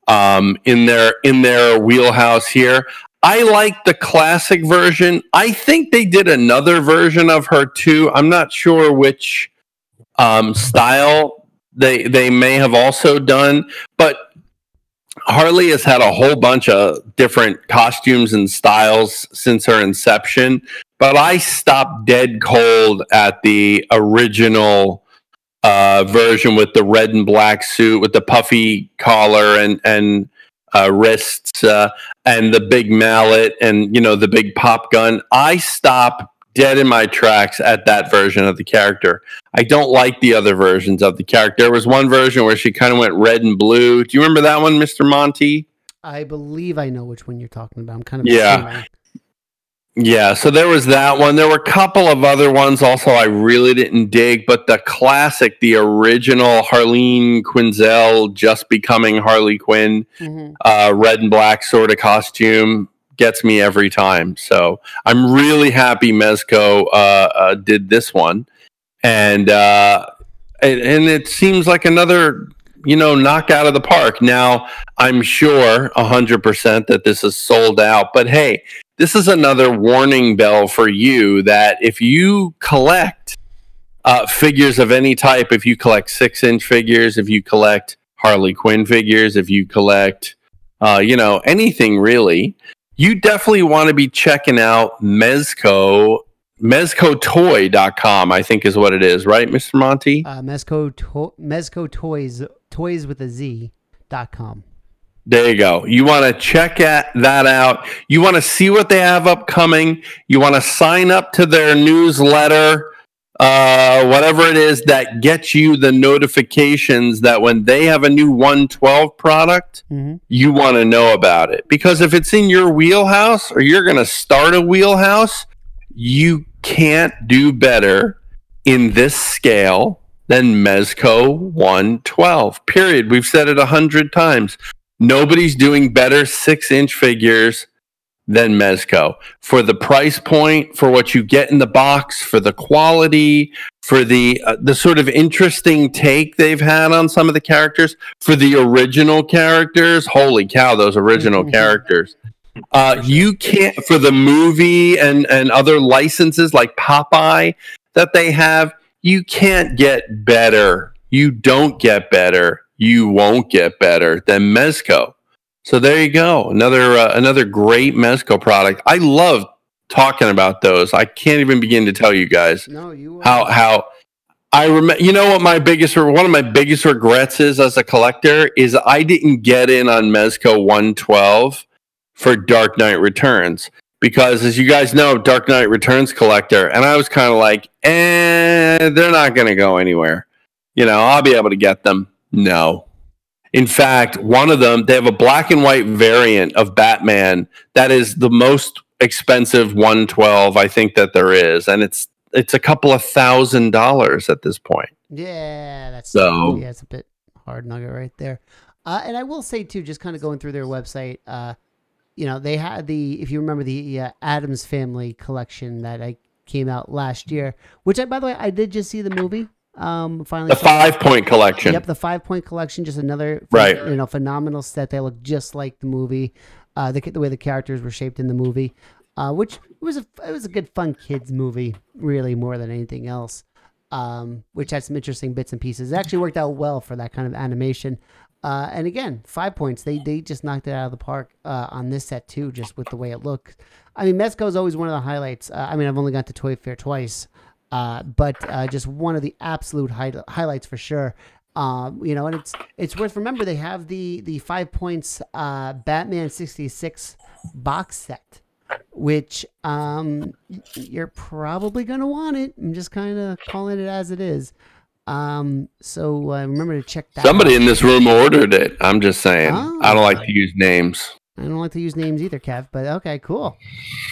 um, in their in their wheelhouse here. I like the classic version. I think they did another version of her too. I'm not sure which um, style they they may have also done, but Harley has had a whole bunch of different costumes and styles since her inception. But I stopped dead cold at the original uh, version with the red and black suit with the puffy collar and and uh, wrists uh, and the big mallet and you know the big pop gun. I stop dead in my tracks at that version of the character. I don't like the other versions of the character. There was one version where she kind of went red and blue. Do you remember that one, Mister Monty? I believe I know which one you're talking about. I'm kind of Yeah. Yeah, so there was that one. There were a couple of other ones also I really didn't dig, but the classic, the original Harleen Quinzel just becoming Harley Quinn, uh, red and black sort of costume gets me every time. So I'm really happy Mezco uh, uh, did this one, and uh, and, and it seems like another you know knock out of the park. Now I'm sure hundred percent that this is sold out, but hey, this is another warning bell for you that if you collect uh, figures of any type, if you collect six inch figures, if you collect Harley Quinn figures, if you collect, uh, you know, anything really, you definitely want to be checking out Mezco, mezcotoy.com, I think is what it is, right, Mr. Monty? Uh, Mezco, to- Mezco Toys, toys with a Z dot com. There you go. You want to check at that out. You want to see what they have upcoming. You want to sign up to their newsletter, uh, whatever it is that gets you the notifications that when they have a new 112 product, you want to know about it. Because if it's in your wheelhouse or you're going to start a wheelhouse, you can't do better in this scale than Mezco 112. Period. We've said it a hundred times. Nobody's doing better six inch figures than Mezco for the price point, for what you get in the box, for the quality, for the uh, the sort of interesting take they've had on some of the characters, for the original characters. Holy cow, those original characters! *laughs* Uh, you can't for the movie and and other licenses like Popeye that they have. You can't get better. You don't get better. You won't get better than Mezco. So there you go. Another uh, another great Mezco product. I love talking about those. I can't even begin to tell you guys No, you how how I remember. You know what my biggest one of my biggest regrets is as a collector is I didn't get in on Mezco 112 for Dark Knight Returns because as you guys know, Dark Knight Returns collector, and I was kind of like, eh, they're not going to go anywhere. You know, I'll be able to get them. No. In fact, one of them, they have a black and white variant of Batman that is the most expensive 112 I think that there is, and it's it's a couple of thousand dollars at this point. Yeah, that's So- yeah, it's a bit hard nugget right there. Uh, and I will say too, just kind of going through their website, uh, you know, they had the if you remember the uh, Addams Family collection that I came out last year, which I by the way I did just see the movie. Um, finally, The saw- five point collection. Yep, the five point collection, just another Right. you know phenomenal set. They look just like the movie. Uh, the the way the characters were shaped in the movie, uh, which was a it was a good fun kids movie, really more than anything else. Um, which had some interesting bits and pieces. It actually worked out well for that kind of animation. Uh, and again, five points. They they just knocked it out of the park uh, on this set too, just with the way it looked. I mean, Mezco is always one of the highlights. Uh, I mean, I've only got to Toy Fair twice, uh, but uh, just one of the absolute high- highlights for sure. Um, you know, and it's it's worth remember they have the the five points uh, Batman sixty six box set, which um, you're probably going to want it. I'm just kind of calling it as it is. Um, so uh, remember to check that Somebody out. in this room ordered it. I'm just saying. Oh. I don't like to use names. I don't like to use names either, Kev, but okay, cool.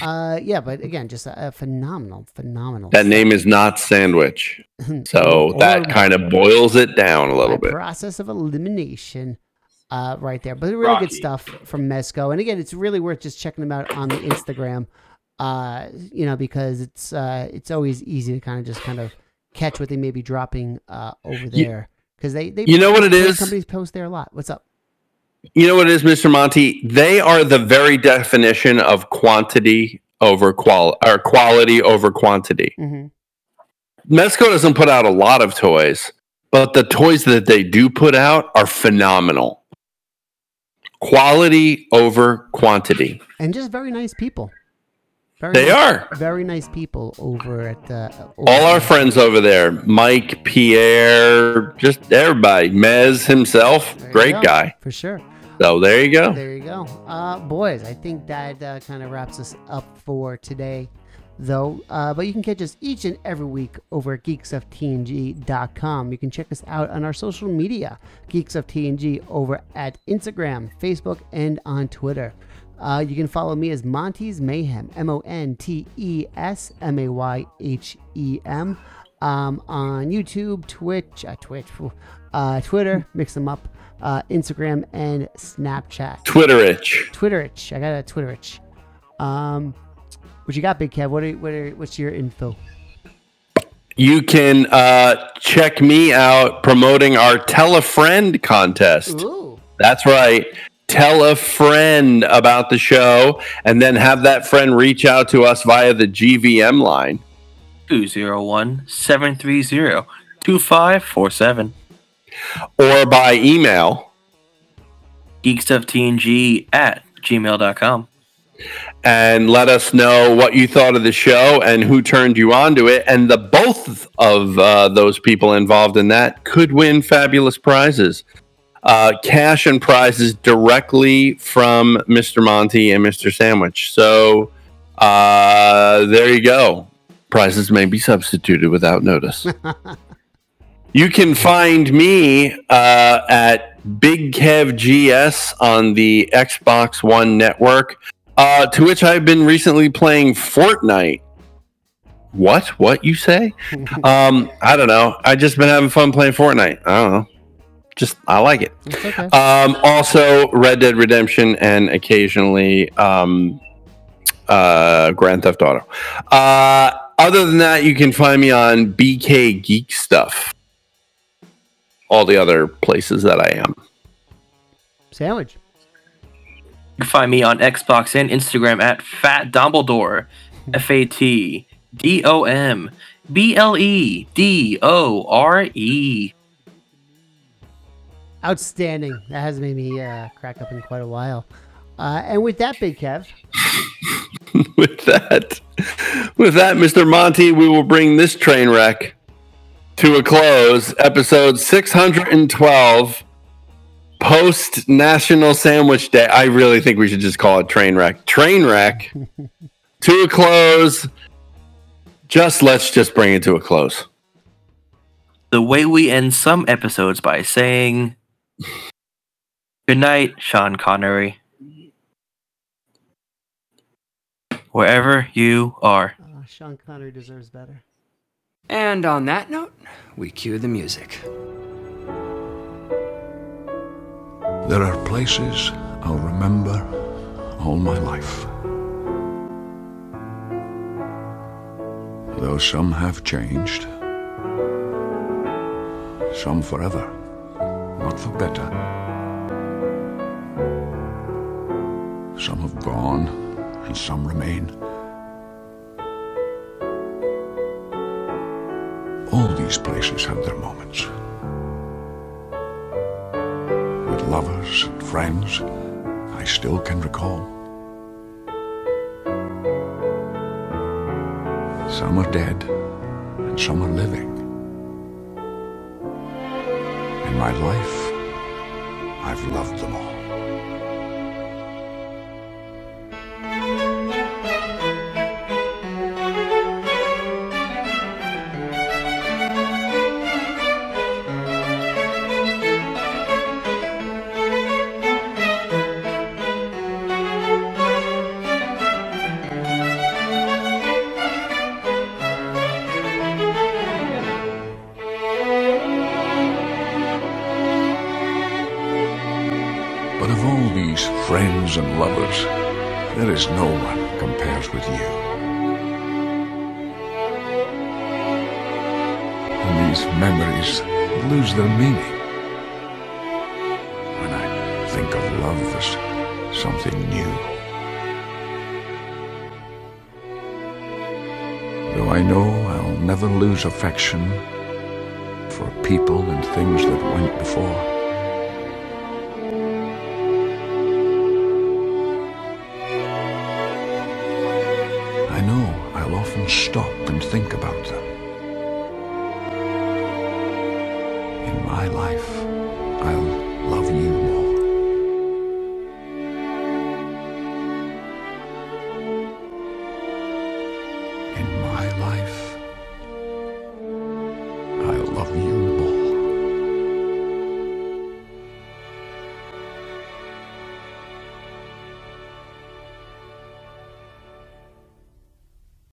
Uh, yeah, but again, just a, a phenomenal, phenomenal. That name is not sandwich. *laughs* So that kind of boils it down a little bit. process of elimination uh, right there. But really good stuff from Mezco. And again, it's really worth just checking them out on the Instagram, uh, you know, because it's uh, it's always easy to kind of just kind of catch what they may be dropping uh, over there. Because they, they, you know what it is those? Companies post there a lot. What's up? You know what it is, Mr. Monty? They are the very definition of quantity over qual or quality over quantity. Mhm. Mezco doesn't put out a lot of toys, but the toys that they do put out are phenomenal. Quality over quantity. And just very nice people. Very They nice- are. very nice people over at uh, over All our friends over there, Mike, Pierre, just everybody. Mez himself, There great guy. for sure. So there you go. There you go. Uh, boys, I think that uh, kind of wraps us up for today, though. Uh, but you can catch us each and every week over at geekstufftng.com. You can check us out on our social media, geekstufftng, over at Instagram, Facebook, and on Twitter. Uh, you can follow me as Monty's Mayhem, M O N T E S M A Y H E M, um, on YouTube, Twitch, uh, Twitch, uh, Twitter, mix them up, uh, Instagram, and Snapchat. Twitter itch. Twitter itch. I got a Twitter itch. Um, what you got, Big Kev? What are, what are what's your info? You can uh, check me out promoting our Tell a Friend contest. Ooh. That's right. Tell a friend about the show and then have that friend reach out to us via the GVM line. 201 730 2547. Or by email. GeekStuffTNG at gmail.com. and let us know what you thought of the show and who turned you on to it. And the both of uh, those people involved in that could win fabulous prizes. Uh, cash and prizes directly from Mr. Monty and Mr. Sandwich. So uh, there you go. Prizes may be substituted without notice. *laughs* You can find me uh, at Big Kev GS on the Xbox One network, uh, to which I've been recently playing Fortnite. What? What you say? *laughs* um, I don't know. I just been having fun playing Fortnite. I don't know. Just I like it. okay. Um, also, Red Dead Redemption and occasionally um, uh, Grand Theft Auto. Uh, other than that, you can find me on BK Geek Stuff. All the other places that I am. Sandwich. You can find me on Xbox and Instagram at Fat Dumbledore. F A T D O M B L E D O R E. Outstanding. That has made me uh, crack up in quite a while. Uh, and with that, Big Kev, *laughs* with that, with that, Mr. Monty, we will bring this train wreck to a close. Episode 612, post National Sandwich Day. I really think we should just call it train wreck. Train wreck *laughs* to a close. Just let's just bring it to a close. The way we end some episodes by saying, Good night, Sean Connery. Wherever you are. uh, Sean Connery deserves better. And on that note, we cue the music. There are places I'll remember all my life. Though some have changed, some forever, not for better. Some have gone, and some remain. All these places have their moments. With lovers and friends, I still can recall. Some are dead, and some are living. In my life, I've loved them all. Their meaning when I think of love as something new. Though I know I'll never lose affection for people and things that went before. I know I'll often stop and think about them.